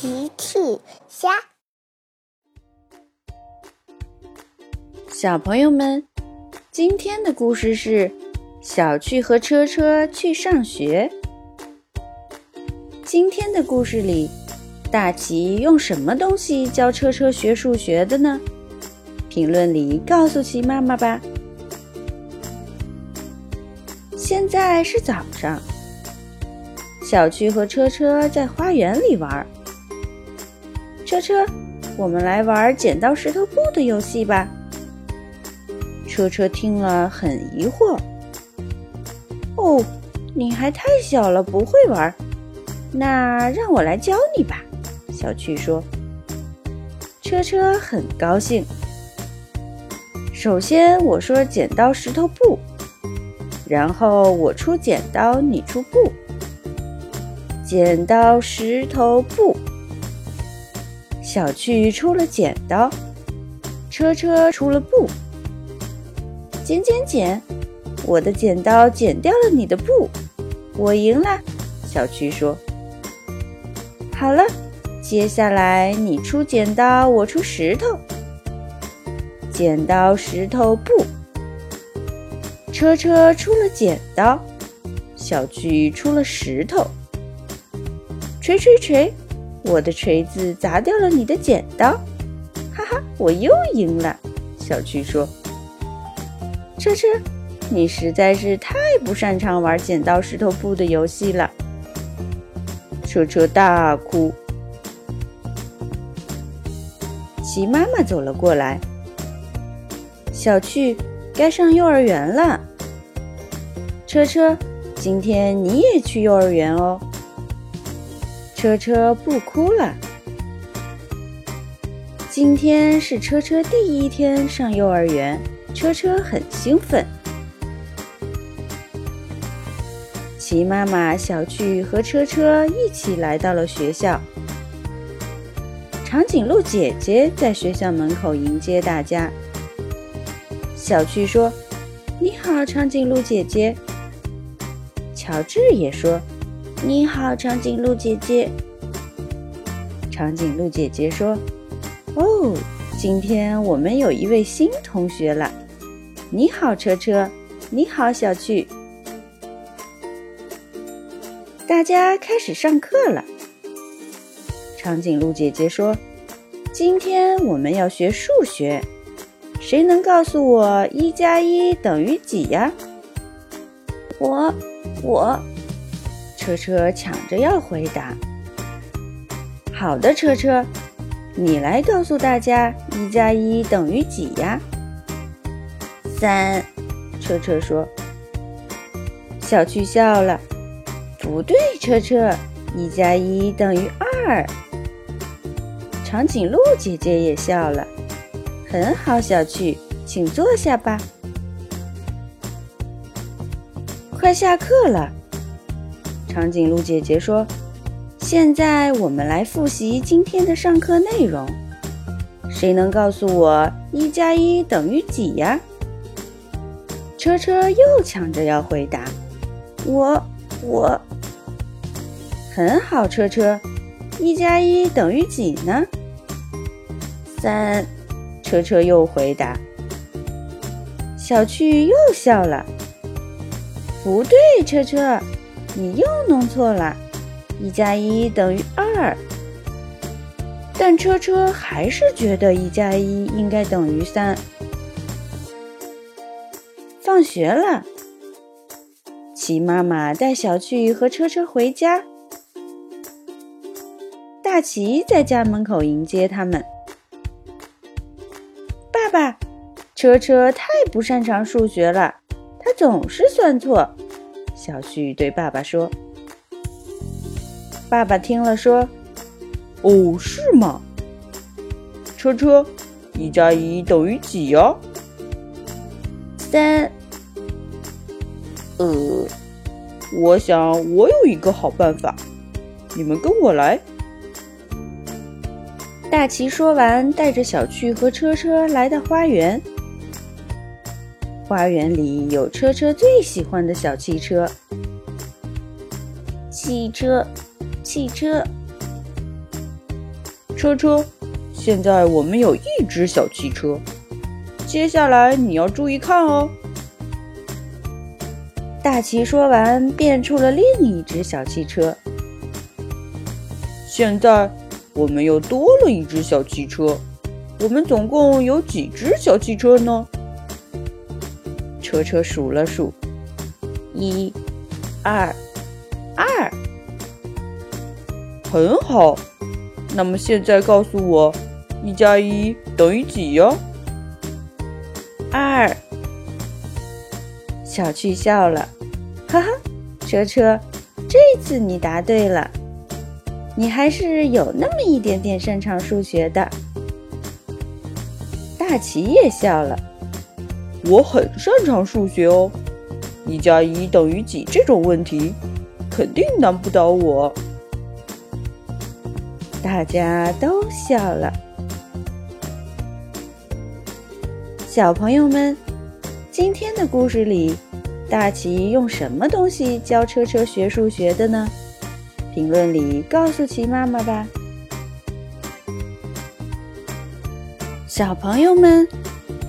奇趣虾，小朋友们，今天的故事是小趣和车车去上学。今天的故事里，大奇用什么东西教车车学数学的呢？评论里告诉奇妈妈吧。现在是早上，小趣和车车在花园里玩。车车，我们来玩剪刀石头布的游戏吧。车车听了很疑惑。哦，你还太小了，不会玩。那让我来教你吧。小趣说。车车很高兴。首先我说剪刀石头布，然后我出剪刀，你出布。剪刀石头布。小趣出了剪刀，车车出了布。剪剪剪，我的剪刀剪掉了你的布，我赢了。小趣说：“好了，接下来你出剪刀，我出石头。剪刀石头布。车车出了剪刀，小趣出了石头。锤锤锤。”我的锤子砸掉了你的剪刀，哈哈，我又赢了。小趣说：“车车，你实在是太不擅长玩剪刀石头布的游戏了。”车车大哭。齐妈妈走了过来：“小趣，该上幼儿园了。车车，今天你也去幼儿园哦。”车车不哭了。今天是车车第一天上幼儿园，车车很兴奋。齐妈妈、小趣和车车一起来到了学校。长颈鹿姐姐在学校门口迎接大家。小趣说：“你好，长颈鹿姐姐。”乔治也说。你好，长颈鹿姐姐。长颈鹿姐姐说：“哦，今天我们有一位新同学了。你好，车车。你好，小趣。大家开始上课了。”长颈鹿姐姐说：“今天我们要学数学，谁能告诉我一加一等于几呀？”我，我。车车抢着要回答。好的，车车，你来告诉大家一加一等于几呀？三。车车说。小趣笑了。不对，车车，一加一等于二。长颈鹿姐姐也笑了。很好，小趣，请坐下吧。快下课了。长颈鹿姐姐说：“现在我们来复习今天的上课内容。谁能告诉我一加一等于几呀？”车车又抢着要回答：“我我。”很好，车车，一加一等于几呢？三。车车又回答。小趣又笑了：“不对，车车。”你又弄错了，一加一等于二。但车车还是觉得一加一应该等于三。放学了，齐妈妈带小趣和车车回家。大齐在家门口迎接他们。爸爸，车车太不擅长数学了，他总是算错。小旭对爸爸说：“爸爸听了说，哦，是吗？车车，一加一等于几呀？三。呃，我想我有一个好办法，你们跟我来。”大奇说完，带着小趣和车车来到花园。花园里有车车最喜欢的小汽车，汽车，汽车。车车，现在我们有一只小汽车，接下来你要注意看哦。大奇说完，变出了另一只小汽车。现在我们又多了一只小汽车，我们总共有几只小汽车呢？车车数了数，一、二、二。很好，那么现在告诉我，一加一等于几呀？二。小趣笑了，哈哈，车车，这次你答对了，你还是有那么一点点擅长数学的。大奇也笑了，我很擅长数学哦，一加一等于几这种问题，肯定难不倒我。大家都笑了，小朋友们。今天的故事里，大奇用什么东西教车车学数学的呢？评论里告诉奇妈妈吧。小朋友们，